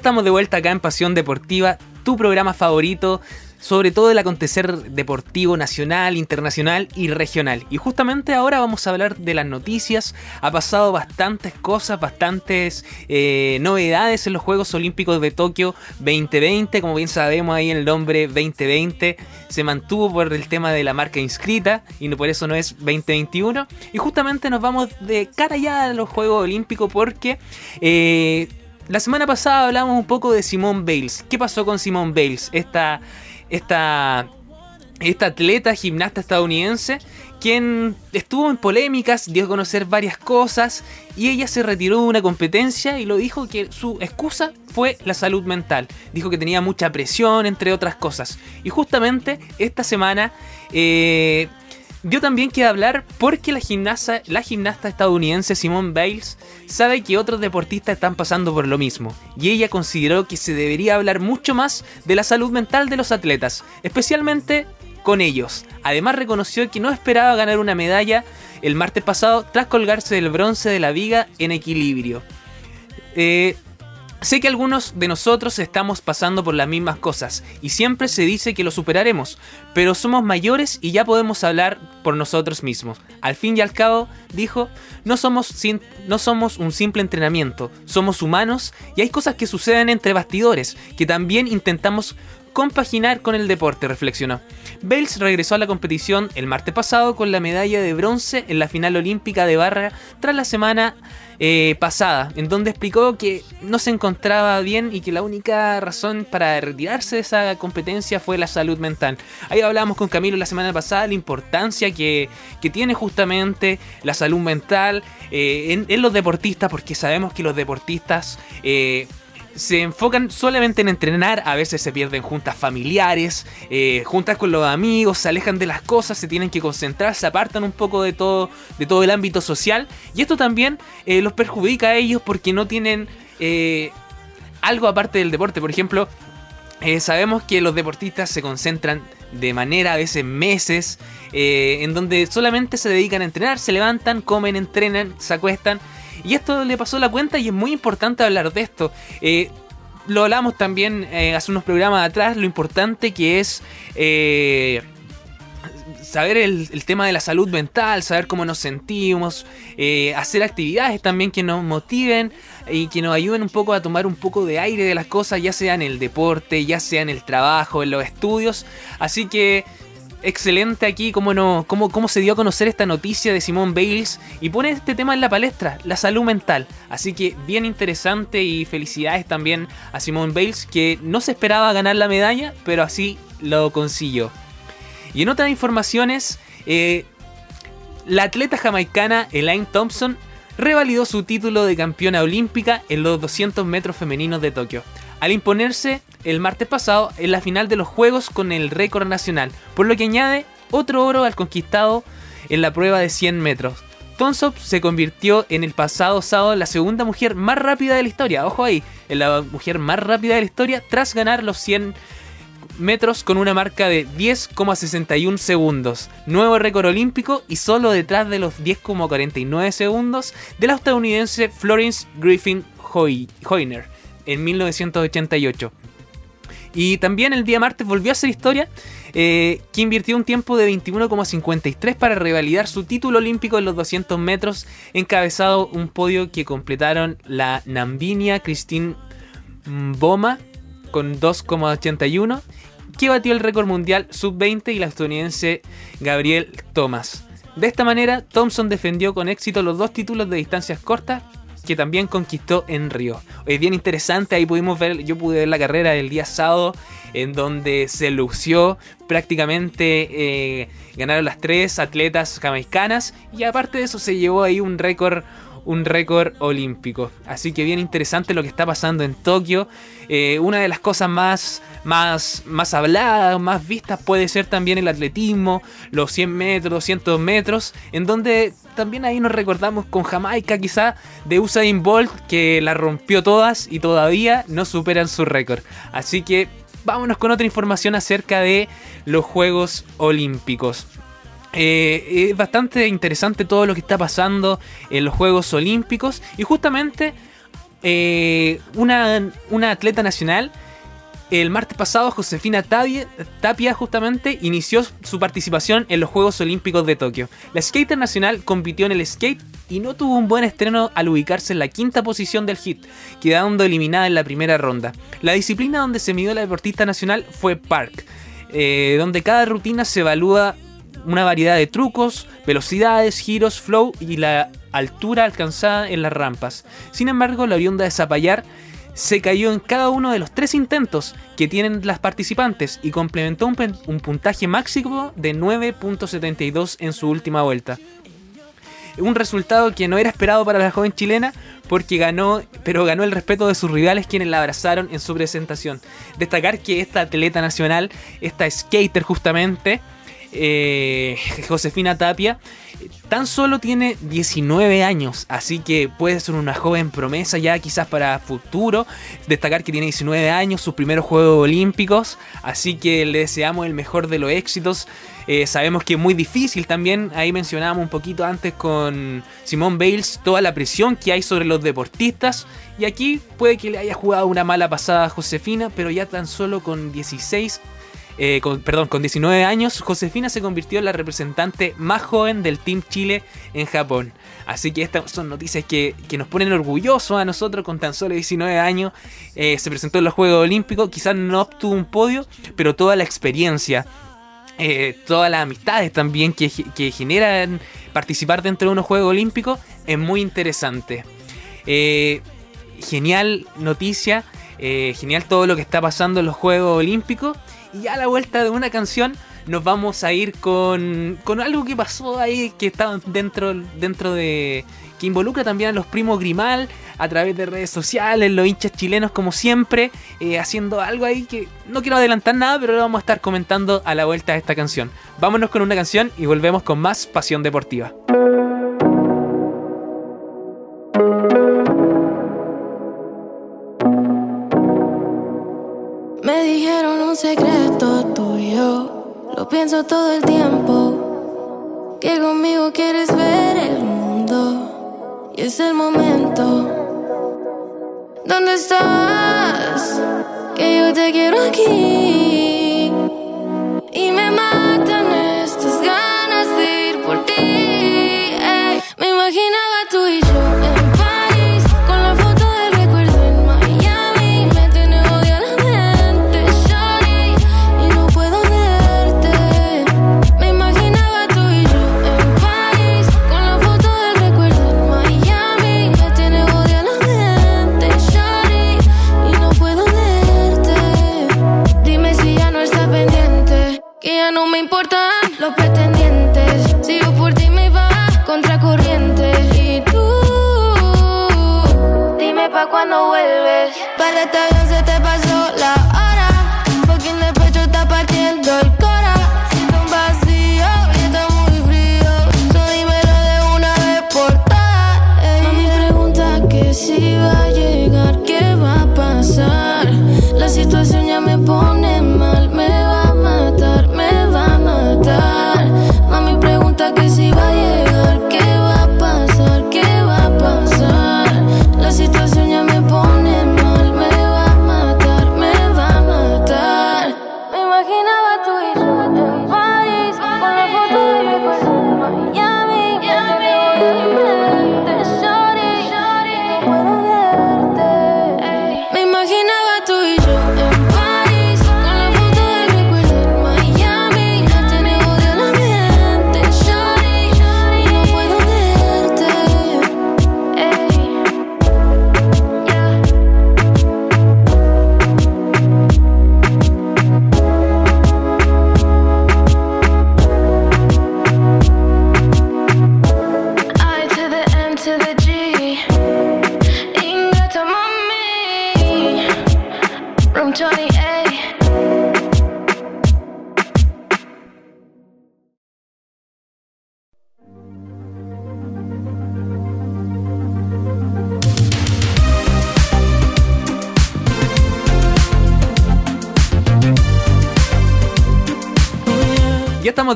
estamos de vuelta acá en Pasión Deportiva, tu programa favorito sobre todo el acontecer deportivo nacional, internacional y regional. Y justamente ahora vamos a hablar de las noticias. Ha pasado bastantes cosas, bastantes eh, novedades en los Juegos Olímpicos de Tokio 2020. Como bien sabemos ahí el nombre 2020 se mantuvo por el tema de la marca inscrita y por eso no es 2021. Y justamente nos vamos de cara ya a los Juegos Olímpicos porque... Eh, la semana pasada hablamos un poco de Simone Bales. ¿Qué pasó con Simone Bales? Esta esta, esta atleta gimnasta estadounidense, quien estuvo en polémicas, dio a conocer varias cosas y ella se retiró de una competencia y lo dijo que su excusa fue la salud mental. Dijo que tenía mucha presión, entre otras cosas. Y justamente esta semana eh, dio también que hablar porque la gimnasta, la gimnasta estadounidense Simone Bales sabe que otros deportistas están pasando por lo mismo, y ella consideró que se debería hablar mucho más de la salud mental de los atletas, especialmente con ellos. Además reconoció que no esperaba ganar una medalla el martes pasado tras colgarse del bronce de la viga en equilibrio. Eh, Sé que algunos de nosotros estamos pasando por las mismas cosas y siempre se dice que lo superaremos, pero somos mayores y ya podemos hablar por nosotros mismos. Al fin y al cabo, dijo, no somos, no somos un simple entrenamiento, somos humanos y hay cosas que suceden entre bastidores que también intentamos compaginar con el deporte, reflexionó. Bales regresó a la competición el martes pasado con la medalla de bronce en la final olímpica de barra tras la semana eh, pasada, en donde explicó que no se encontraba bien y que la única razón para retirarse de esa competencia fue la salud mental. Ahí hablábamos con Camilo la semana pasada la importancia que, tiene justamente la salud mental eh, en, los deportistas, porque sabemos que los deportistas... Eh, se enfocan solamente en entrenar, a veces se pierden juntas familiares, eh, juntas con los amigos, se alejan de las cosas, se tienen que concentrar, se apartan un poco de todo, de todo el ámbito social. Y esto también eh, los perjudica a ellos porque no tienen eh, algo aparte del deporte. Por ejemplo, sabemos que los deportistas se concentran de manera a veces meses, en donde solamente se dedican a entrenar, se levantan, comen, entrenan, se acuestan y esto le pasó la cuenta y es muy importante hablar de esto. Eh, lo hablamos también eh, hace unos programas atrás, lo importante que es eh, saber el, tema de la salud mental, saber cómo nos sentimos, hacer actividades también que nos motiven y que nos ayuden un poco a tomar un poco de aire de las cosas, ya sea en el deporte, ya sea en el trabajo, en los estudios. Así que excelente aquí cómo, no, cómo, cómo se dio a conocer esta noticia de Simón Bales y pone este tema en la palestra, la salud mental. Así que bien interesante y felicidades también a Simón Bales que no se esperaba ganar la medalla, pero así lo consiguió. Y en otras informaciones, eh, la atleta jamaicana Elaine Thompson revalidó su título de campeona olímpica en los 200 metros femeninos de Tokio al imponerse el martes pasado en la final de los Juegos con el récord nacional, por lo que añade otro oro al conquistado en la prueba de 100 metros. Tonsop se convirtió en el pasado sábado la segunda mujer más rápida de la historia, ojo ahí, en la mujer más rápida de la historia tras ganar los 100 metros con una marca de 10,61 segundos, nuevo récord olímpico y solo detrás de los 10,49 segundos de la estadounidense Florence Griffin Hoyner en 1988. Y también el día martes volvió a hacer historia, eh, que invirtió un tiempo de 21,53 para revalidar su título olímpico en los 200 metros, encabezado un podio que completaron la Nambinia Christine Boma con 2,81, que batió el récord mundial sub-20 y la estadounidense Gabriel Thomas. De esta manera, Thompson defendió con éxito los dos títulos de distancias cortas que también conquistó en Río. Es bien interesante, ahí pudimos ver, yo pude ver la carrera del día sábado, en donde se lució prácticamente, eh, ganaron las tres atletas jamaicanas y aparte de eso se llevó ahí un récord un récord olímpico. Así que bien interesante lo que está pasando en Tokio. Eh, una de las cosas más, más, más habladas, más vistas puede ser también el atletismo, los 100 metros, 200 metros, en donde también ahí nos recordamos con Jamaica quizá de Usain Bolt que la rompió todas y todavía no superan su récord. Así que vámonos con otra información acerca de los Juegos Olímpicos. Eh, es bastante interesante todo lo que está pasando en los Juegos Olímpicos y justamente eh, una, una atleta nacional el martes pasado, Josefina Tapia, justamente inició su participación en los Juegos Olímpicos de Tokio. La skater nacional compitió en el skate y no tuvo un buen estreno al ubicarse en la quinta posición del hit, quedando eliminada en la primera ronda. La disciplina donde se midió la deportista nacional fue Park, eh, donde cada rutina se evalúa una variedad de trucos, velocidades, giros, flow y la altura alcanzada en las rampas. Sin embargo, la oriunda de Zapallar se cayó en cada uno de los tres intentos que tienen las participantes y complementó un, puntaje máximo de 9.72 en su última vuelta. Un resultado que no era esperado para la joven chilena porque ganó, pero ganó el respeto de sus rivales quienes la abrazaron en su presentación. Destacar que esta atleta nacional, esta skater justamente, eh, Josefina Tapia, tan solo tiene 19 años, así que puede ser una joven promesa ya quizás para futuro. Destacar que tiene 19 años, sus primeros Juegos Olímpicos, así que le deseamos el mejor de los éxitos. Eh, sabemos que es muy difícil también, ahí mencionábamos un poquito antes con Simone Bales, toda la presión que hay sobre los deportistas. Y aquí puede que le haya jugado una mala pasada a Josefina, pero ya tan solo con 16 eh, con, perdón, con 19 años, Josefina se convirtió en la representante más joven del Team Chile en Japón. Así que estas son noticias que, nos ponen orgullosos a nosotros con tan solo 19 años. Eh, se presentó en los Juegos Olímpicos, quizás no obtuvo un podio, pero toda la experiencia, eh, todas las amistades también que, que, generan participar dentro de unos Juegos Olímpicos es muy interesante. genial noticia, genial todo lo que está pasando en los Juegos Olímpicos. Y a la vuelta de una canción nos vamos a ir con, con algo que pasó ahí, que está dentro, dentro de... que involucra también a los primos Grimal a través de redes sociales, los hinchas chilenos como siempre, eh, haciendo algo ahí que no quiero adelantar nada, pero lo vamos a estar comentando a la vuelta de esta canción. Vámonos con una canción y volvemos con más Pasión Deportiva. Pienso todo el tiempo. Que conmigo quieres ver el mundo y es el momento. ¿Dónde estás? Que yo te quiero aquí y me cuando vuelves. Para esta avión se te pasó la hora. Fucking de pecho está partiendo el cora.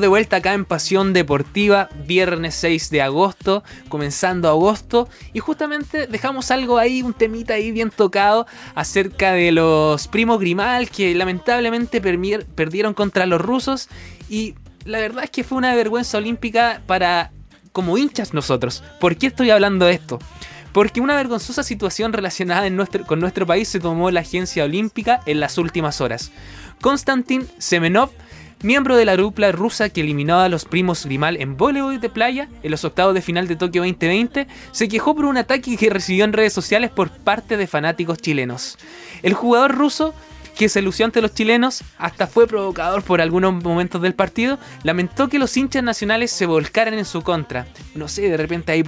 De vuelta acá en Pasión Deportiva, viernes 6 de agosto, comenzando agosto, y justamente dejamos algo ahí, un temita ahí bien tocado acerca de los primos Grimal que lamentablemente perdieron contra los rusos, y la verdad es que fue una vergüenza olímpica para como hinchas nosotros. ¿Por qué estoy hablando de esto? Porque una vergonzosa situación relacionada con nuestro país se tomó la agencia olímpica en las últimas horas. Konstantin Semenov miembro de la dupla rusa que eliminó a los primos Grimal en voleibol de playa en los octavos de final de Tokio 2020, se quejó por un ataque que recibió en redes sociales por parte de fanáticos chilenos. El jugador ruso que se lució ante los chilenos, hasta fue provocador por algunos momentos del partido, lamentó que los hinchas nacionales se volcaran en su contra. No sé, de repente ahí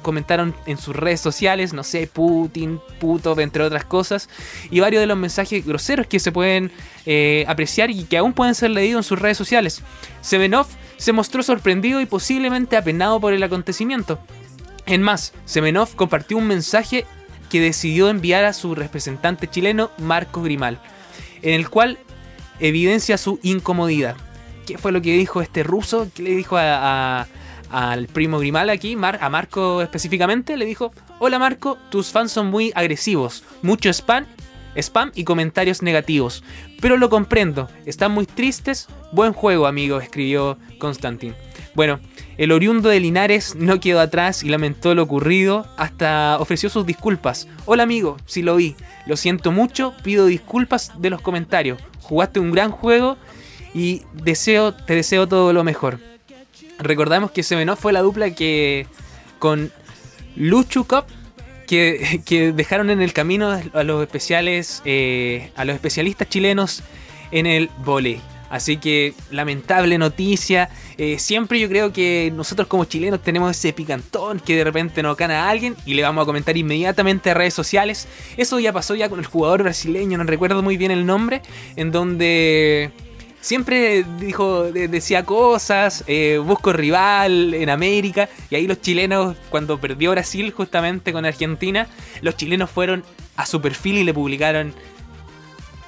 comentaron en sus redes sociales, no sé, Putin, puto, entre otras cosas, y varios de los mensajes groseros que se pueden eh, apreciar y que aún pueden ser leídos en sus redes sociales. Semenov se mostró sorprendido y posiblemente apenado por el acontecimiento. En más, Semenov compartió un mensaje que decidió enviar a su representante chileno, Marco Grimal en el cual evidencia su incomodidad. ¿Qué fue lo que dijo este ruso? ¿Qué le dijo al primo Grimal aquí, a Marco específicamente? Le dijo, hola Marco, tus fans son muy agresivos, mucho spam, spam y comentarios negativos. Pero lo comprendo, están muy tristes, buen juego amigo, escribió Constantin. Bueno, el oriundo de Linares no quedó atrás y lamentó lo ocurrido, hasta ofreció sus disculpas. Hola amigo, si lo vi, lo siento mucho, pido disculpas de los comentarios. Jugaste un gran juego y deseo, te deseo todo lo mejor. Recordamos que Semenov fue la dupla que con Luchukov que, que, dejaron en el camino a los especiales, eh, a los especialistas chilenos en el volei. Así que lamentable noticia. Eh, siempre yo creo que nosotros como chilenos tenemos ese picantón que de repente nos gana a alguien y le vamos a comentar inmediatamente a redes sociales. Eso ya pasó ya con el jugador brasileño, no recuerdo muy bien el nombre, en donde siempre dijo, decía cosas, eh, busco rival en América, y ahí los chilenos, cuando perdió Brasil justamente con Argentina, los chilenos fueron a su perfil y le publicaron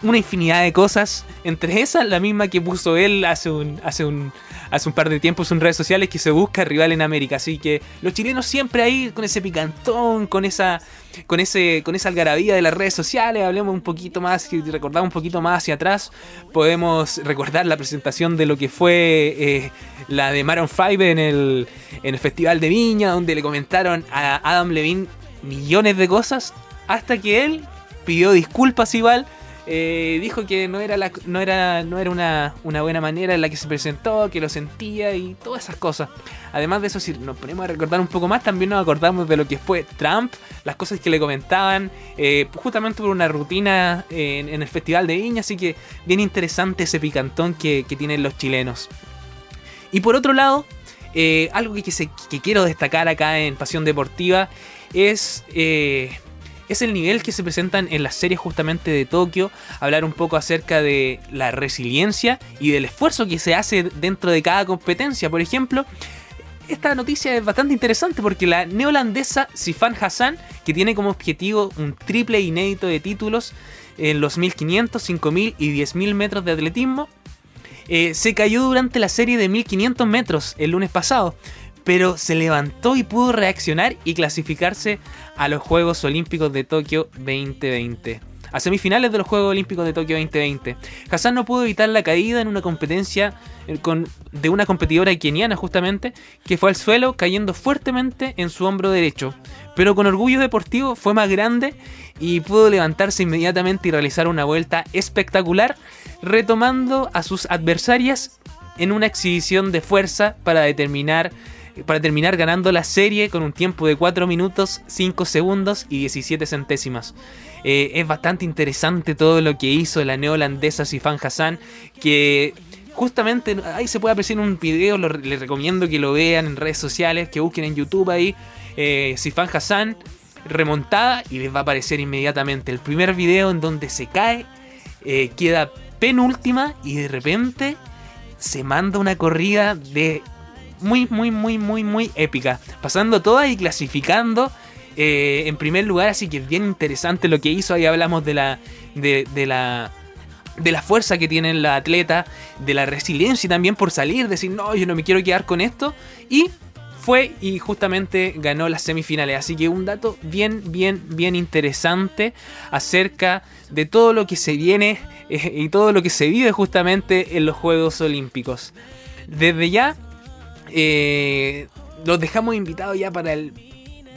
una infinidad de cosas. Entre esas, la misma que puso él hace un, hace un, hace un par de tiempos en redes sociales que se busca rival en América. Así que los chilenos siempre ahí con ese picantón, con esa, con ese, con esa algarabía de las redes sociales. Hablemos un poquito más, y recordamos un poquito más hacia atrás. Podemos recordar la presentación de lo que fue eh, la de Maroon 5 en el, en el Festival de Viña, donde le comentaron a Adam Levine millones de cosas, hasta que él pidió disculpas igual eh, dijo que no era, no era, no era una, buena manera en la que se presentó, que lo sentía y todas esas cosas. Además de eso, si nos ponemos a recordar un poco más, también nos acordamos de lo que fue Trump, las cosas que le comentaban, eh, justamente por una rutina en, el Festival de Viña, así que bien interesante ese picantón que, tienen los chilenos. Y por otro lado, eh, algo que, quiero destacar acá en Pasión Deportiva es es el nivel que se presentan en las series justamente de Tokio, hablar un poco acerca de la resiliencia y del esfuerzo que se hace dentro de cada competencia. Por ejemplo, esta noticia es bastante interesante porque la neolandesa Sifan Hassan, que tiene como objetivo un triple inédito de títulos en los 1500, 5000 y 10000 metros de atletismo, eh, se cayó durante la serie de 1500 metros el lunes pasado pero se levantó y pudo reaccionar y clasificarse a los Juegos Olímpicos de Tokio 2020. A semifinales de los Juegos Olímpicos de Tokio 2020. Hassan no pudo evitar la caída en una competencia eh, de una competidora keniana justamente, que fue al suelo cayendo fuertemente en su hombro derecho. Pero con orgullo deportivo fue más grande y pudo levantarse inmediatamente y realizar una vuelta espectacular, retomando a sus adversarias en una exhibición de fuerza para determinar para terminar ganando la serie con un tiempo de 4 minutos, 5 segundos y 17 centésimas. Eh, es bastante interesante todo lo que hizo la neolandesa Sifan Hassan, que justamente ahí se puede apreciar un video, les recomiendo que lo vean en redes sociales, que busquen en YouTube ahí, eh, Sifan Hassan remontada y les va a aparecer inmediatamente el primer video en donde se cae, eh, queda penúltima y de repente se manda una corrida de muy, muy, muy, muy, muy épica. Pasando todas y clasificando eh, en primer lugar, así que es bien interesante lo que hizo. Ahí hablamos de la, de, la de la fuerza que tiene la atleta, de la resiliencia y también por salir, decir, no, yo no me quiero quedar con esto. Y fue y justamente ganó las semifinales. Así que un dato bien, bien, bien interesante acerca de todo lo que se viene eh, y todo lo que se vive justamente en los Juegos Olímpicos. Desde ya, eh, los dejamos invitados ya para el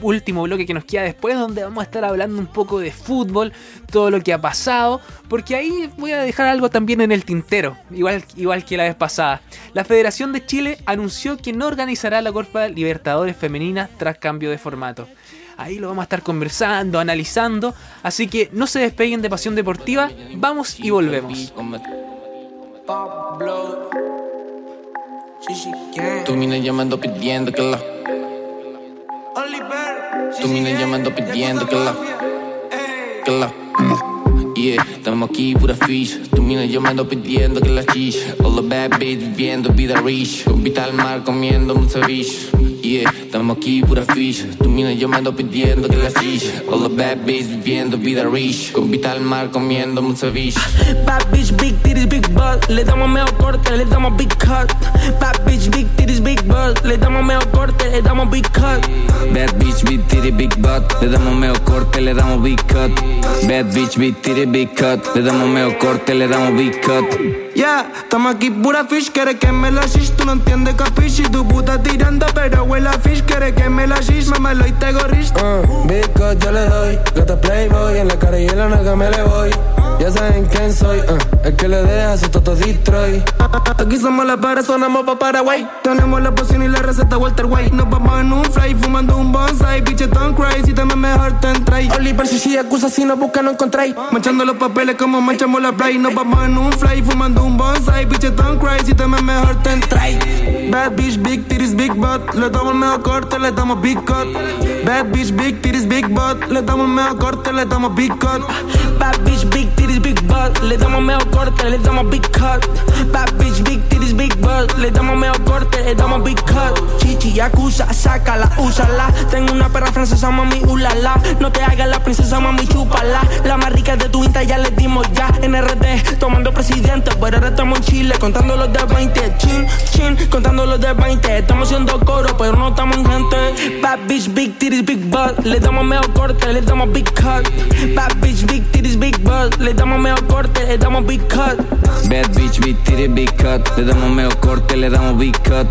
último bloque que nos queda después, donde vamos a estar hablando un poco de fútbol, todo lo que ha pasado, porque ahí voy a dejar algo también en el tintero, igual, igual que la vez pasada. La Federación de Chile anunció que no organizará la Copa Libertadores Femenina tras cambio de formato. Ahí lo vamos a estar conversando, analizando, así que no se despeguen de Pasión Deportiva, vamos y volvemos. Tú me llamando pidiendo que la Tú me llamando pidiendo que la. Que la. Yeah, estamos aquí pura fish. Tú me llamando pidiendo que la chicha. All the bad bitches viendo vida rich. Con al mar comiendo un ceviche. Yeah, estamos aquí pura ficha. Tú miras llamando pidiendo que la chicha. All the bad bitch viviendo vida rich. Con al mar comiendo un ceviche. Bad bitch, big titties, big butt. Le damos mejor corte, le damos big cut. Bad bitch, big titties, big butt. Le damos mejor corte, le damos big cut. Bad bitch, big titties, big butt. Le damos mejor corte, le damos big cut. Bad bitch, big titties, big cut. Le damos mejor corte, le damos big cut. Yeah, estamos aquí pura fish, quiere que me la shish, tú no entiendes capichi, tu puta tirando, pero huele a fish, quiere que me la shish, me y te gorrish. Uh, yo le doy, gata playboy, en la cara y en la nalga me le voy. Ya saben quién soy, uh, el que le deja su toto destroy. Aquí somos la para, sonamos pa' Paraguay. Tenemos la poción y la receta Walter White. Nos vamos en un fly, fumando un bonsai. Bitches don't cry, si también mejor te entráis. Oliver, si acusa, si no busca, no encontráis. Manchando los papeles como manchamos la play. Nos vamos en un fly, fumando un bonsai. Bitches don't cry, si también mejor te entráis. Bad bitch, big titties, big butt. Le damos el mejor corte, le damos big cut. Bad bitch, big titties, big butt. Le damos el mejor corte, le damos big cut. Bad bitch, big titties, butt. Le damos mejor corte, le damos big cut. Bad bitch, big titties, big butt. Le damos mejor corte, le damos big cut. Chichi, yakuza, sácala, úsala. Tengo una perra francesa, mami, ulala. No te hagas la princesa, mami, chúpala. La más rica de tu Insta ya le dimos ya. En RD, tomando presidente. Pero ahora estamos en Chile, contando los de 20. Chin, chin, contando los de 20. Estamos haciendo coro, pero no estamos en gente. Bad bitch, big titties, big butt. Le damos mejor corte, le damos big cut. Bad bitch, big titties, big butt. Le damos mejor corte, le damos big cut. Bad bitch, big titties, big cut. Le damos mejor corte, le damos big cut.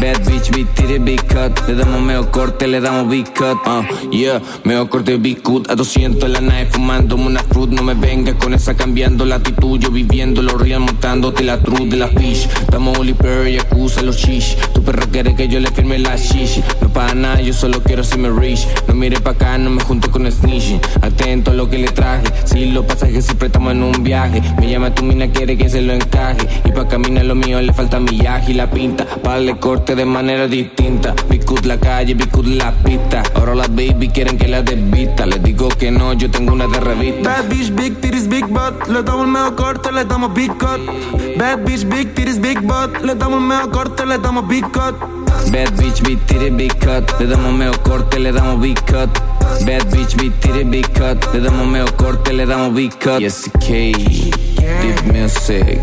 Bad bitch, big titty, big cut. Le damos medio corte, le damos big cut. Uh, yeah, medio corte, big cut. A 200 la nave fumándome una fruit. No me venga con esa cambiando la actitud. Yo viviendo los real, montándote la truth de la fish. Estamos Oliver y acusa los shish. Tu perro quiere que yo le firme la shish. No para nada, yo solo quiero me rich. No mire pa' acá, no me junto con snitching. Atento a lo que le traje. Si los pasajes siempre estamos en un viaje. Me llama tu mina, quiere que se lo encaje. Y pa' caminar lo mío le falta millaje y la pinta. Pa' le corte de manera distinta. Bicut la calle, Bicut la pista. Ahora las baby quieren que la desvista. Les digo que no, yo tengo una de revista. Bad bitch, big titties, big butt. Le damos el medio corte, le damos big cut. Bad bitch, big titties, big butt. Le damos el medio corte, le damos big cut. Bad bitch, big titties, big cut. Le damos medio corte, le damos big cut. Bad bitch, big titties, big cut. Le damos medio corte, le damos big cut. Yes, K. Deep music.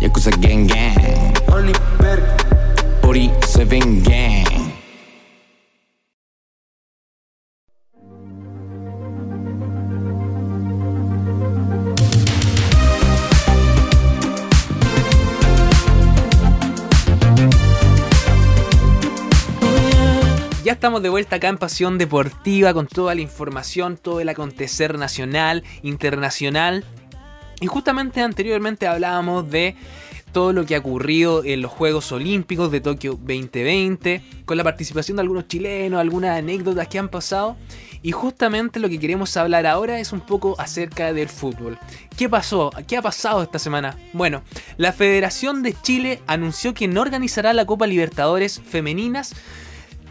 Yakuza gang gang. Oliver. Ya estamos de vuelta acá en Pasión Deportiva con toda la información, todo el acontecer nacional, internacional. Y justamente anteriormente hablábamos de todo lo que ha ocurrido en los Juegos Olímpicos de Tokio 2020, con la participación de algunos chilenos, algunas anécdotas que han pasado. Y justamente lo que queremos hablar ahora es un poco acerca del fútbol. ¿Qué pasó? ¿Qué ha pasado esta semana? Bueno, la Federación de Chile anunció que no organizará la Copa Libertadores Femeninas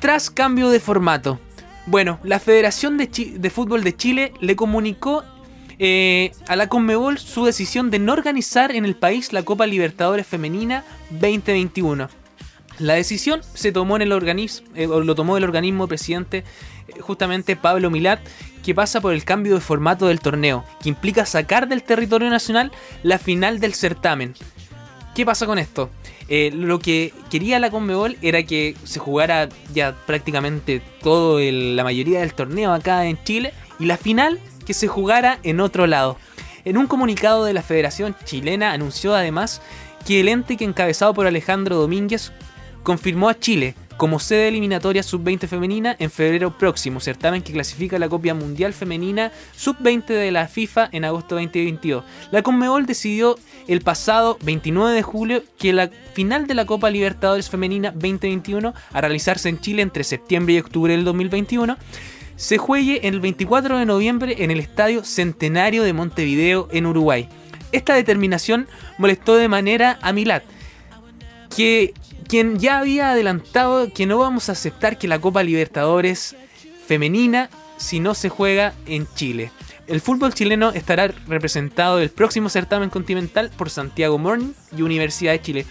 tras cambio de formato. Bueno, la Federación de, Fútbol de Chile le comunicó eh, a la Conmebol su decisión de no organizar en el país la Copa Libertadores Femenina 2021. La decisión se tomó en el organismo, eh, lo tomó el organismo presidente eh, justamente Pablo Milat, que pasa por el cambio de formato del torneo, que implica sacar del territorio nacional la final del certamen. ¿Qué pasa con esto? Eh, lo que quería la Conmebol era que se jugara ya prácticamente todo el- la mayoría del torneo acá en Chile y la final que se jugara en otro lado. En un comunicado de la Federación Chilena anunció además que el ente que encabezado por Alejandro Domínguez confirmó a Chile como sede eliminatoria sub-20 femenina en febrero próximo, certamen que clasifica la Copia Mundial Femenina sub-20 de la FIFA en agosto 2022. La Conmebol decidió el pasado 29 de julio que la final de la Copa Libertadores Femenina 2021, a realizarse en Chile entre septiembre y octubre del 2021, se juegue el 24 de noviembre en el Estadio Centenario de Montevideo en Uruguay. Esta determinación molestó de manera a Milat, que quien ya había adelantado que no vamos a aceptar que la Copa Libertadores femenina si no se juega en Chile. El fútbol chileno estará representado el próximo certamen continental por Santiago Morning y Universidad de Chile.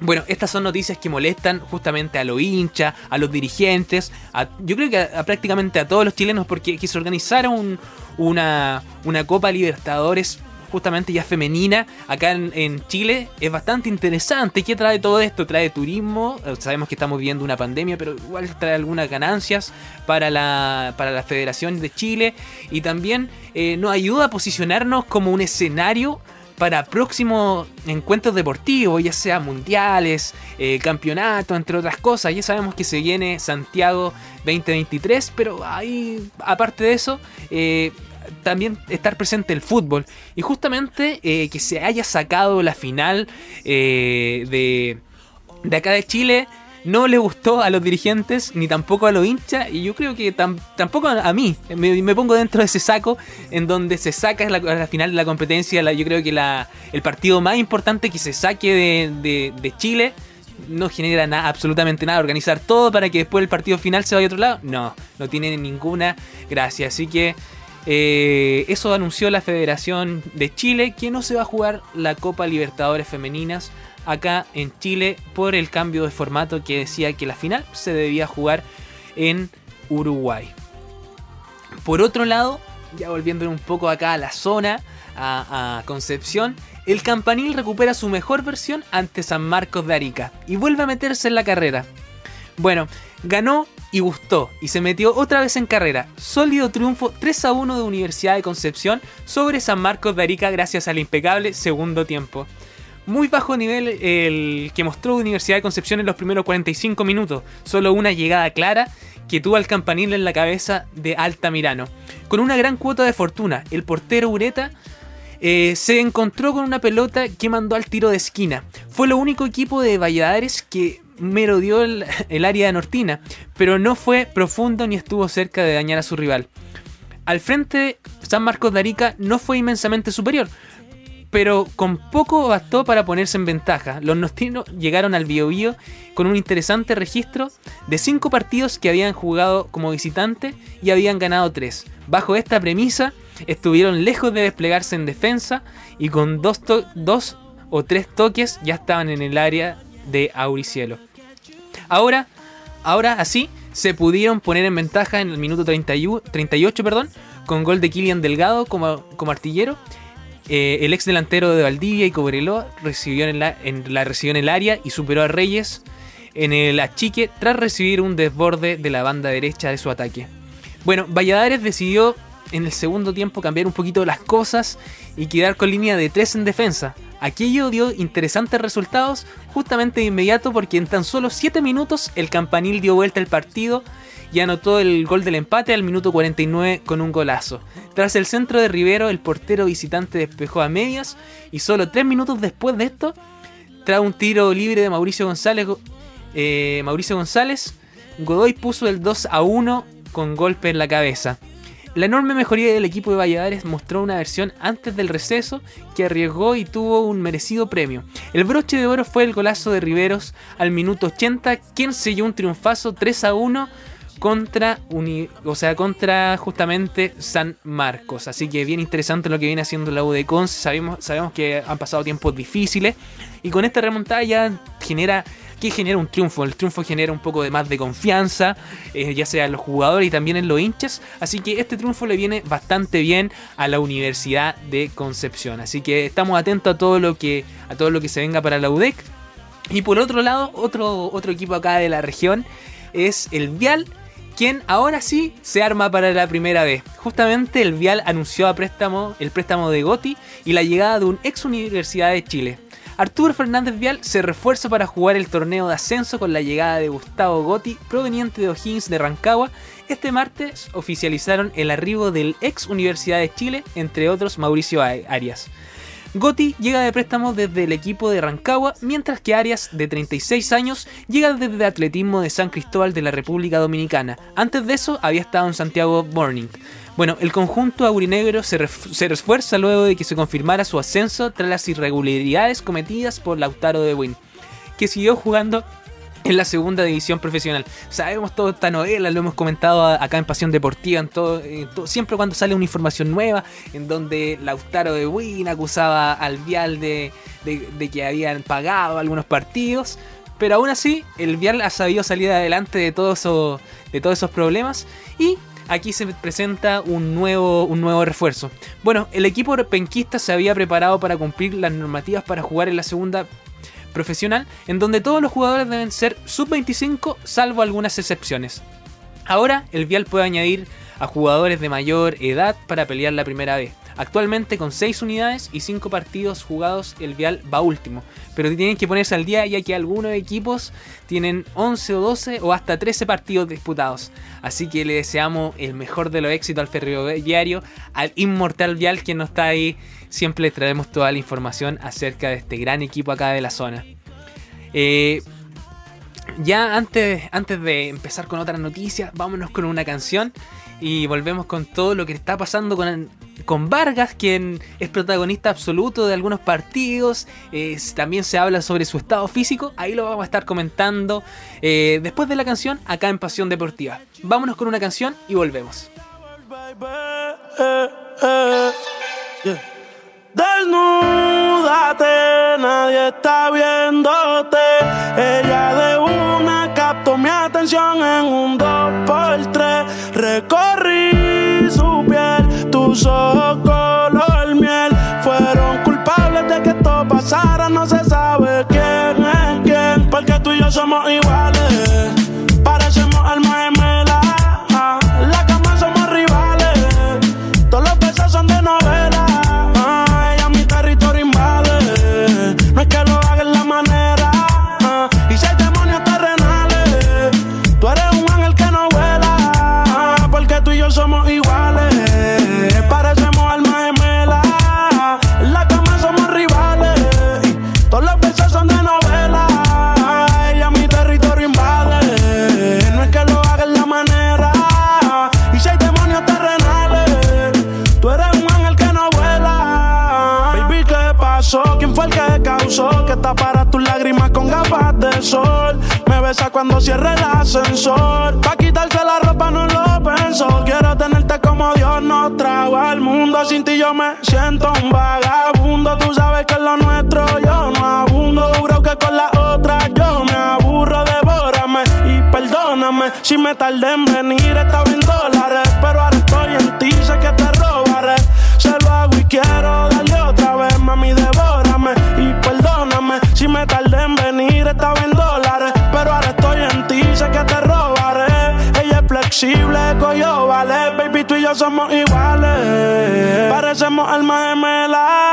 Bueno, estas son noticias que molestan justamente a los hinchas, a los dirigentes, yo creo que a, prácticamente a todos los chilenos porque que se organizara un- una, una Copa Libertadores justamente ya femenina acá en, Chile es bastante interesante. ¿Qué trae todo esto? Trae turismo, eh, sabemos que estamos viviendo una pandemia, pero igual trae algunas ganancias para la, para la Federación de Chile y también eh, nos ayuda a posicionarnos como un escenario para próximos encuentros deportivos, ya sea mundiales, eh, campeonatos, entre otras cosas. Ya sabemos que se viene Santiago 2023, pero ahí, aparte de eso, eh, también estar presente el fútbol. Y justamente eh, que se haya sacado la final eh, de, de acá de Chile. No le gustó a los dirigentes ni tampoco a los hinchas y yo creo que tam- tampoco a, mí. Me, pongo dentro de ese saco en donde se saca la, la final de la competencia. la- yo creo que la, el partido más importante que se saque de, de- de Chile no genera nada, absolutamente nada. Organizar todo para que después el partido final se vaya a otro lado, no, no tiene ninguna gracia. Así que eh, eso anunció la Federación de Chile que no se va a jugar la Copa Libertadores Femeninas acá en Chile por el cambio de formato que decía que la final se debía jugar en Uruguay. Por otro lado, ya volviendo un poco acá a la zona, a, a Concepción, el campanil recupera su mejor versión ante San Marcos de Arica y vuelve a meterse en la carrera. Bueno, ganó y gustó y se metió otra vez en carrera. Sólido triunfo 3 a 1 de Universidad de Concepción sobre San Marcos de Arica gracias al impecable segundo tiempo. Muy bajo nivel el que mostró Universidad de Concepción en los primeros 45 minutos. Solo una llegada clara que tuvo al campanil en la cabeza de Altamirano. Con una gran cuota de fortuna, el portero Ureta eh, se encontró con una pelota que mandó al tiro de esquina. Fue lo único equipo de Valladares que merodeó el, el área de Nortina, pero no fue profundo ni estuvo cerca de dañar a su rival. Al frente, San Marcos de Arica no fue inmensamente superior, pero con poco bastó para ponerse en ventaja. Los nostinos llegaron al Biobío con un interesante registro de cinco partidos que habían jugado como visitante y habían ganado tres. Bajo esta premisa, estuvieron lejos de desplegarse en defensa y con dos o tres toques ya estaban en el área de Auricielo. Ahora, ahora así se pudieron poner en ventaja en el minuto 31 38 perdón, con gol de Kilian Delgado como, como artillero. Eh, el ex delantero de Valdivia y Cobreloa recibió en, la, en la recibió en el área y superó a Reyes en el achique tras recibir un desborde de la banda derecha de su ataque. Bueno, Valladares decidió en el segundo tiempo cambiar un poquito las cosas y quedar con línea de 3 en defensa. Aquello dio interesantes resultados justamente de inmediato porque en tan solo 7 minutos el campanil dio vuelta el partido y anotó el gol del empate al minuto 49 con un golazo. Tras el centro de Rivero, el portero visitante despejó a medias y solo 3 minutos después de esto, tras un tiro libre de Mauricio González, eh, Mauricio González, Godoy puso el 2 a 1 con golpe en la cabeza. La enorme mejoría del equipo de Valladares mostró una versión antes del receso que arriesgó y tuvo un merecido premio. El broche de oro fue el golazo de Riveros al minuto 80, quien selló un triunfazo 3 a 1 contra, o sea, contra justamente San Marcos. Así que bien interesante lo que viene haciendo la U de. Sabemos, sabemos que han pasado tiempos difíciles y con esta remontada ya genera ¿Qué genera un triunfo? El triunfo genera un poco de más de confianza, eh, ya sea en los jugadores y también en los hinchas. Así que este triunfo le viene bastante bien a la Universidad de Concepción. Así que estamos atentos a todo lo que, a todo lo que se venga para la UDEC. Y por otro lado, otro, otro equipo acá de la región es el Vial, quien ahora sí se arma para la primera vez. Justamente el Vial anunció a préstamo, el préstamo de Gotti y la llegada de un ex Universidad de Chile. Arturo Fernández Vial se refuerza para jugar el torneo de ascenso con la llegada de Gustavo Gotti, proveniente de O'Higgins de Rancagua. Este martes oficializaron el arribo del ex Universidad de Chile, entre otros Mauricio Arias. Gotti llega de préstamo desde el equipo de Rancagua, mientras que Arias, de 36 años, llega desde Atletismo de San Cristóbal de la República Dominicana. Antes de eso había estado en Santiago Morning. Bueno, el conjunto aurinegro se, se refuerza luego de que se confirmara su ascenso tras las irregularidades cometidas por Lautaro de Win, que siguió jugando en la segunda división profesional. Sabemos toda esta novela, lo hemos comentado acá en Pasión Deportiva, en todo, siempre cuando sale una información nueva, en donde Lautaro de Win acusaba al Vial de, que habían pagado algunos partidos. Pero aún así, el Vial ha sabido salir adelante de, de todos esos problemas y aquí se presenta un nuevo, un nuevo refuerzo. Bueno, el equipo penquista se había preparado para cumplir las normativas para jugar en la segunda profesional, en donde todos los jugadores deben ser sub-25, salvo algunas excepciones. Ahora, el Vial puede añadir a jugadores de mayor edad para pelear la primera vez. Actualmente con 6 unidades y 5 partidos jugados el Vial va último. Pero tienen que ponerse al día ya que algunos equipos tienen 11 o 12 o hasta 13 partidos disputados. Así que le deseamos el mejor de los éxitos al ferroviario, al inmortal Vial que no está ahí. Siempre les traemos toda la información acerca de este gran equipo acá de la zona. Eh, ya antes, antes de empezar con otras noticias, vámonos con una canción y volvemos con todo lo que está pasando con con Vargas, quien es protagonista absoluto de algunos partidos. también se habla sobre su estado físico. Ahí lo vamos a estar comentando eh, después de la canción acá en Pasión Deportiva. Vámonos con una canción y volvemos. Desnúdate, nadie está viéndote. Ella de Porque tú y yo cuando cierre el ascensor. Pa' quitarse la ropa no lo pensó. Quiero tenerte como Dios nos trajo al mundo. Sin ti yo me siento un vagabundo. Tú sabes que es lo nuestro yo no abundo. Juro que con la otra yo me aburro. Devórame y perdóname si me tardé en venir. Estaba en dólares, pero ahora estoy en ti. Yo somos iguales. Parecemos almas gemelas.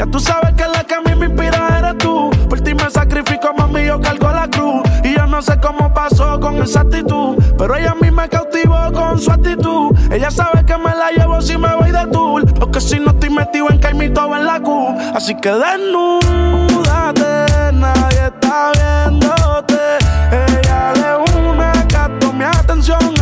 Ya tú sabes que la que a mí me inspira eres tú. Por ti me sacrifico, mami, yo cargo la cruz. Y yo no sé cómo pasó con esa actitud. Pero ella a mí me cautivó con su actitud. Ella sabe que me la llevo si me voy de tour. Porque si no estoy metido en caimito o en la Q. Así que desnúdate, nadie está viéndote. Ella de una captó mi atención.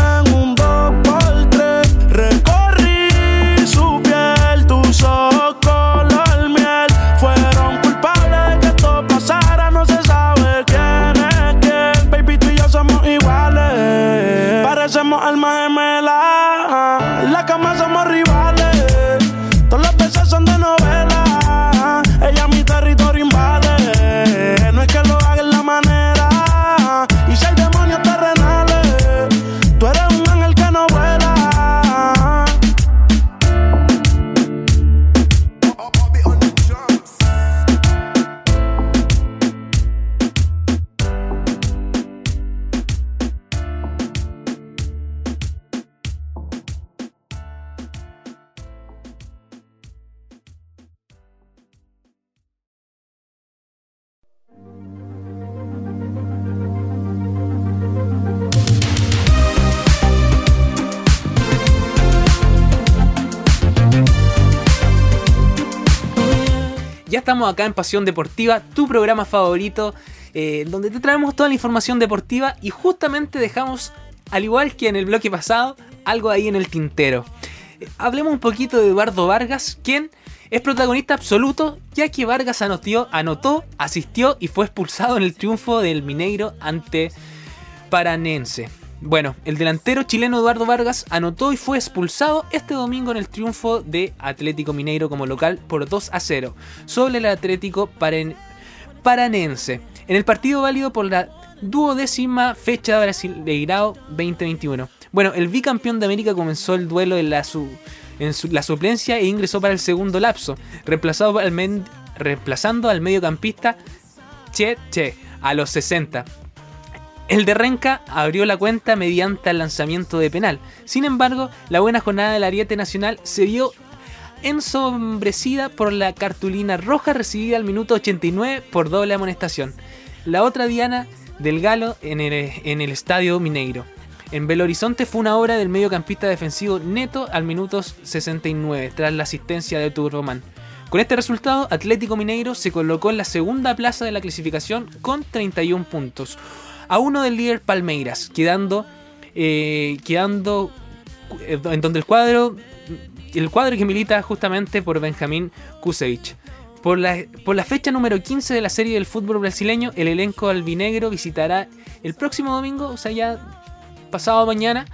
Estamos acá en Pasión Deportiva, tu programa favorito, eh, donde te traemos toda la información deportiva y justamente dejamos, al igual que en el bloque pasado, algo ahí en el tintero. Eh, hablemos un poquito de Eduardo Vargas, quien es protagonista absoluto, ya que Vargas anotó, anotó, asistió y fue expulsado en el triunfo del Mineiro ante Paranense. Bueno, el delantero chileno Eduardo Vargas anotó y fue expulsado este domingo en el triunfo de Atlético Mineiro como local por 2 a 0 sobre el Atlético Paranense en el partido válido por la duodécima fecha de Brasileirao 2021. Bueno, el bicampeón de América comenzó el duelo en la, su- en su- la suplencia e ingresó para el segundo lapso, reemplazando al mediocampista Che Che a los 60. El de Renca abrió la cuenta mediante el lanzamiento de penal. Sin embargo, la buena jornada del Ariete Nacional se vio ensombrecida por la cartulina roja recibida al minuto 89 por doble amonestación. La otra diana del Galo en el, Estadio Mineiro. En Belo Horizonte fue una obra del mediocampista defensivo Neto al minuto 69, tras la asistencia de Turboman. Con este resultado, Atlético Mineiro se colocó en la segunda plaza de la clasificación con 31 puntos, a uno del líder Palmeiras, quedando, eh, quedando eh, en donde el cuadro, el cuadro que milita justamente por Benjamín Kusevich. Por la, por la fecha número 15 de la serie del fútbol brasileño, el elenco albinegro visitará el próximo domingo, o sea, ya pasado mañana,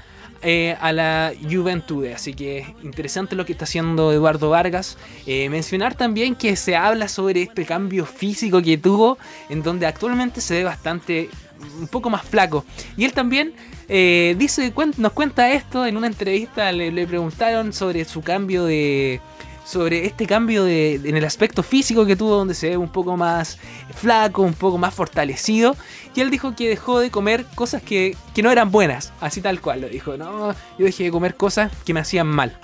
eh, a la Juventude. Así que interesante lo que está haciendo Eduardo Vargas. Eh, mencionar también que se habla sobre este cambio físico que tuvo, en donde actualmente se ve bastante, un poco más flaco. Y él también eh, dice, cuen- nos cuenta esto en una entrevista, le preguntaron sobre su cambio de sobre este cambio de, en el aspecto físico que tuvo, donde se ve un poco más flaco, un poco más fortalecido. Y él dijo que dejó de comer cosas que, que no eran buenas, así tal cual lo dijo. No, yo dejé de comer cosas que me hacían mal.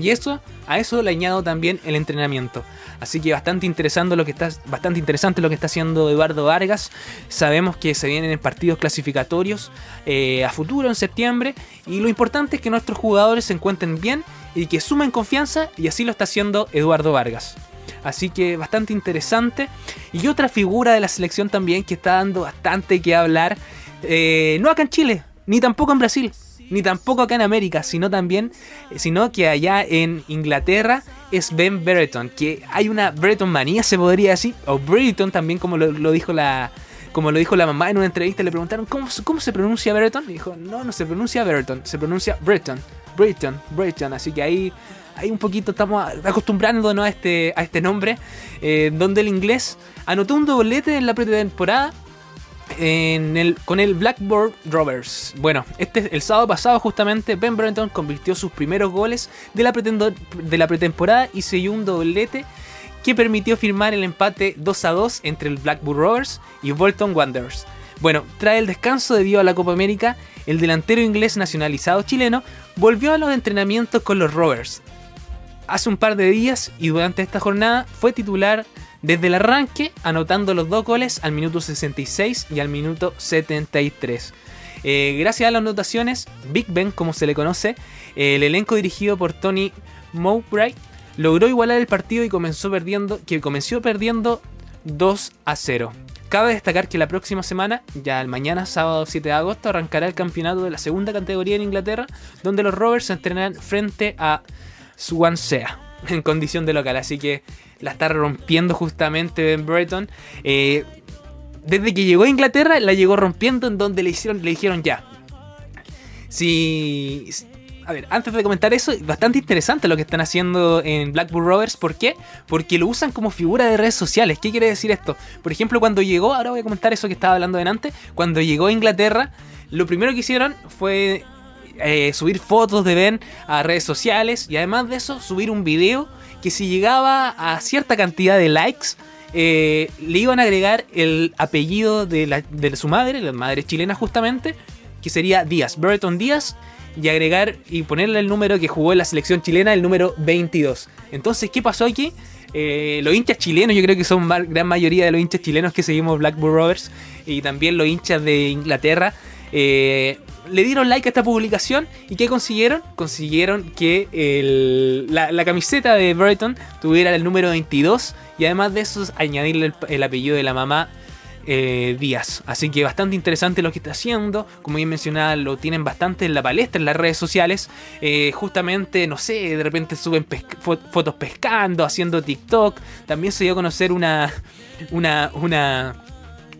Y eso, a eso le añado también el entrenamiento. Así que bastante interesante lo que está, bastante interesante lo que está haciendo Eduardo Vargas. Sabemos que se vienen partidos clasificatorios eh, a futuro en septiembre. Y lo importante es que nuestros jugadores se encuentren bien y que sumen confianza. Y así lo está haciendo Eduardo Vargas. Así que bastante interesante. Y otra figura de la selección también que está dando bastante que hablar. eh, no acá en Chile, ni tampoco en Brasil, ni tampoco acá en América, sino también, eh, sino que allá en Inglaterra es Ben Brereton, que hay una Brereton manía se podría decir, o Brereton también como lo, dijo la como lo dijo la mamá en una entrevista, le preguntaron ¿cómo, cómo se pronuncia Brereton? Y dijo, no, no se pronuncia Brereton, se pronuncia Breton, Breton, Breton, así que ahí ahí un poquito estamos acostumbrándonos a este, a este nombre, eh, donde el inglés anotó un doblete en la pretemporada en el, con el Blackboard Rovers. Bueno, este el sábado pasado justamente Ben Brenton convirtió sus primeros goles de la, pretendo- de la pretemporada y selló un doblete que permitió firmar el empate 2 a 2 entre el Blackburn Rovers y Bolton Wanderers. Bueno, tras el descanso debido a la Copa América, el delantero inglés nacionalizado chileno volvió a los entrenamientos con los Rovers. Hace un par de días y durante esta jornada fue titular desde el arranque, anotando los dos goles al minuto 66 y al minuto 73. Eh, gracias a las anotaciones, Big Ben, como se le conoce, eh, el elenco dirigido por Tony Mowbray logró igualar el partido y comenzó perdiendo, que comenzó perdiendo 2 a 0. Cabe destacar que la próxima semana, ya el mañana, sábado 7 de agosto, arrancará el campeonato de la segunda categoría en Inglaterra, donde los Rovers se entrenarán frente a Swansea en condición de local. Así que la está rompiendo justamente Ben Breton. Eh, desde que llegó a Inglaterra, la llegó rompiendo en donde le, hicieron, le dijeron ya. Si. A ver, antes de comentar eso, bastante interesante lo que están haciendo en Blackburn Rovers. ¿Por qué? Porque lo usan como figura de redes sociales. ¿Qué quiere decir esto? Por ejemplo, cuando llegó, ahora voy a comentar eso que estaba hablando delante. Cuando llegó a Inglaterra, lo primero que hicieron fue eh, subir fotos de Ben a redes sociales y además de eso subir un video que si llegaba a cierta cantidad de likes eh, le iban a agregar el apellido de, la- de su madre, la madre chilena justamente, que sería Díaz, Brereton Díaz, y agregar y ponerle el número que jugó en la selección chilena, el número 22. Entonces, ¿qué pasó aquí? Eh, los hinchas chilenos, yo creo que son gran mayoría de los hinchas chilenos que seguimos Blackburn Rovers y también los hinchas de Inglaterra. eh, le dieron like a esta publicación y ¿qué consiguieron? Consiguieron que la, camiseta de Burton tuviera el número 22 y además de eso añadirle el apellido de la mamá eh, Díaz. Así que bastante interesante lo que está haciendo. Como bien mencionaba, lo tienen bastante en la palestra en las redes sociales. Eh, justamente, no sé, de repente suben fotos pescando, haciendo TikTok. También se dio a conocer una. Una. Una.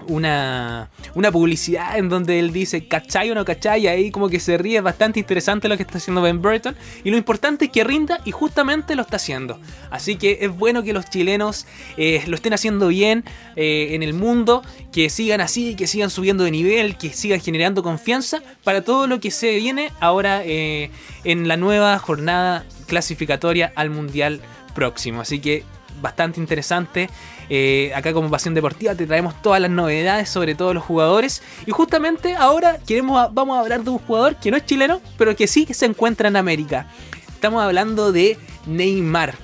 Una, una publicidad en donde él dice ¿cachai o no cachai? Ahí como que se ríe, es bastante interesante lo que está haciendo Ben Burton. Y lo importante es que rinda y justamente lo está haciendo. Así que es bueno que los chilenos eh, lo estén haciendo bien eh, en el mundo, que sigan así, que sigan subiendo de nivel, que sigan generando confianza para todo lo que se viene ahora eh, en la nueva jornada clasificatoria al Mundial próximo. Así que bastante interesante. Eh, acá como Pasión Deportiva te traemos todas las novedades sobre todos los jugadores. Y justamente ahora queremos, vamos a hablar de un jugador que no es chileno, pero que sí que se encuentra en América. Estamos hablando de Neymar.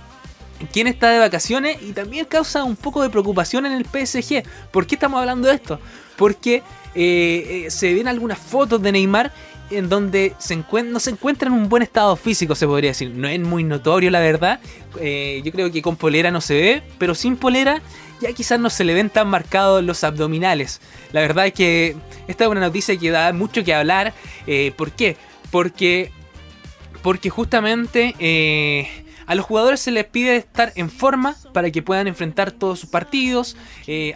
Quien está de vacaciones y también causa un poco de preocupación en el PSG. ¿Por qué estamos hablando de esto? Porque eh, eh, se ven algunas fotos de Neymar en donde se no se encuentra en un buen estado físico, se podría decir. No es muy notorio, la verdad. Eh, yo creo que con polera no se ve, pero sin polera ya quizás no se le ven tan marcados los abdominales. La verdad es que esta es una noticia que da mucho que hablar. Eh, ¿Por qué? Porque, porque justamente eh, a los jugadores se les pide estar en forma para que puedan enfrentar todos sus partidos.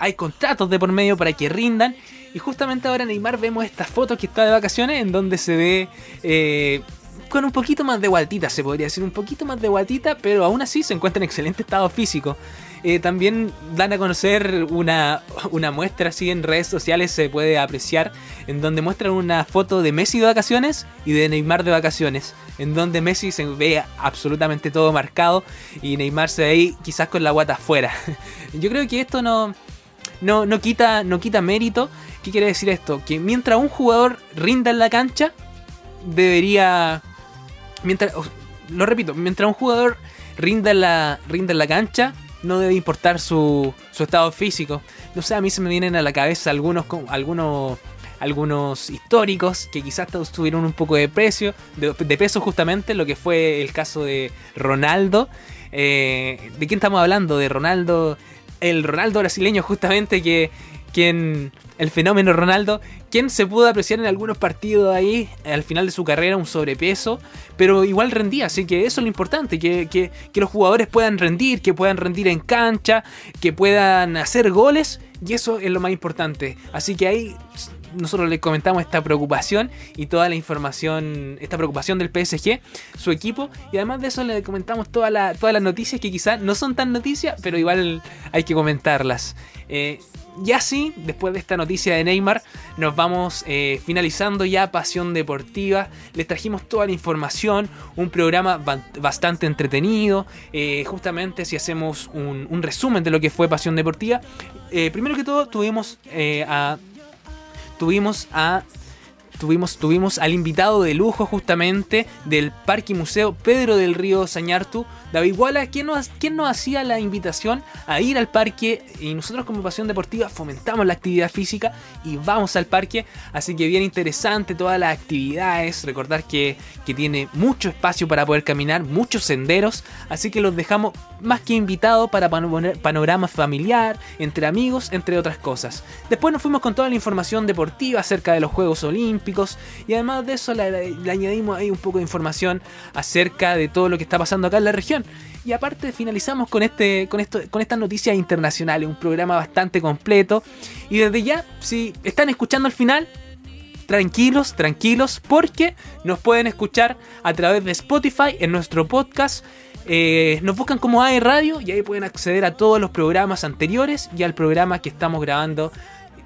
Hay contratos de por medio para que rindan. Y justamente ahora Neymar vemos estas fotos que está de vacaciones en donde se ve eh, con un poquito más de guatita, se podría decir, un poquito más de guatita, pero aún así se encuentra en excelente estado físico. Eh, también dan a conocer una, una muestra así en redes sociales, se puede apreciar, en donde muestran una foto de Messi de vacaciones y de Neymar de vacaciones, en donde Messi se ve absolutamente todo marcado y Neymar se ve ahí quizás con la guata afuera. Yo creo que esto no, no, no, quita, no quita mérito. ¿Qué quiere decir esto? Que mientras un jugador rinda en la cancha, debería. Mientras, lo repito, mientras un jugador rinda en la, rinda en la cancha, no debe importar su, su estado físico. No sé, a mí se me vienen a la cabeza algunos, algunos, algunos históricos que quizás tuvieron un poco de precio, de, de peso justamente, lo que fue el caso de Ronaldo. Eh, ¿De quién estamos hablando? De Ronaldo, el Ronaldo brasileño justamente que quien el fenómeno Ronaldo, quien se pudo apreciar en algunos partidos ahí al final de su carrera un sobrepeso, pero igual rendía, así que eso es lo importante, que, que- que los jugadores puedan rendir, que puedan rendir en cancha, que puedan hacer goles, y eso es lo más importante. Así que ahí nosotros les comentamos esta preocupación y toda la información, esta preocupación del PSG, su equipo, y además de eso le comentamos toda la- todas las noticias que quizás no son tan noticias, pero igual hay que comentarlas. Eh, y así, después de esta noticia de Neymar, nos vamos eh, finalizando ya Pasión Deportiva. Les trajimos toda la información, un programa ba- bastante entretenido. eh, justamente si hacemos un, resumen de lo que fue Pasión Deportiva. primero que todo, tuvimos a. Tuvimos a. Tuvimos, tuvimos al invitado de lujo justamente del Parque y Museo Pedro del Río Sañartu, David Walla, quien nos, quien nos hacía la invitación a ir al parque y nosotros como Pasión Deportiva fomentamos la actividad física y vamos al parque, así que bien interesante todas las actividades, recordar que, tiene mucho espacio para poder caminar, muchos senderos, así que los dejamos más que invitados para panorama familiar, entre amigos, entre otras cosas. Después nos fuimos con toda la información deportiva acerca de los Juegos Olímpicos. Y además de eso le añadimos ahí un poco de información acerca de todo lo que está pasando acá en la región. Y aparte finalizamos con, este, con, esto, con estas noticias internacionales, un programa bastante completo. Y desde ya, si están escuchando al final, tranquilos, tranquilos, porque nos pueden escuchar a través de Spotify en nuestro podcast. Eh, nos buscan como AE Radio y ahí pueden acceder a todos los programas anteriores y al programa que estamos grabando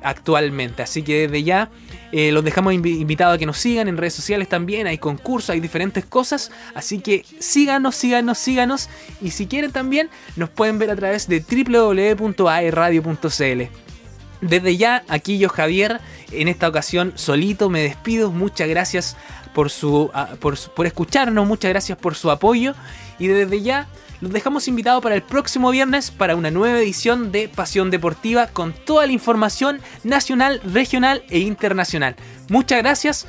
actualmente. Así que desde ya eh, los dejamos invi- invitados a que nos sigan en redes sociales también. Hay concursos, hay diferentes cosas. Así que síganos, síganos, síganos. Y si quieren también nos pueden ver a través de www.aeradio.cl. Desde ya, aquí yo Javier, en esta ocasión solito me despido. Muchas gracias por, su, por, por escucharnos, muchas gracias por su apoyo. Y desde ya los dejamos invitados para el próximo viernes para una nueva edición de Pasión Deportiva con toda la información nacional, regional e internacional. Muchas gracias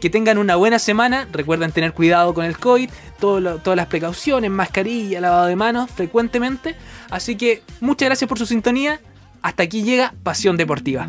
que tengan una buena semana. Recuerden tener cuidado con el COVID, todas las precauciones, mascarilla, lavado de manos frecuentemente. Así que muchas gracias por su sintonía. Hasta aquí llega Pasión Deportiva.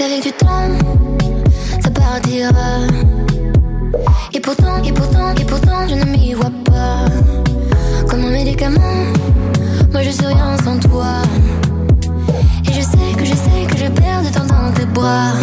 Qu'avec du temps, ça partira. Et pourtant, et pourtant, et pourtant, je ne m'y vois pas. Comme un médicament, moi je suis rien sans toi. Et je sais que je sais que je perds de temps dans tes bras.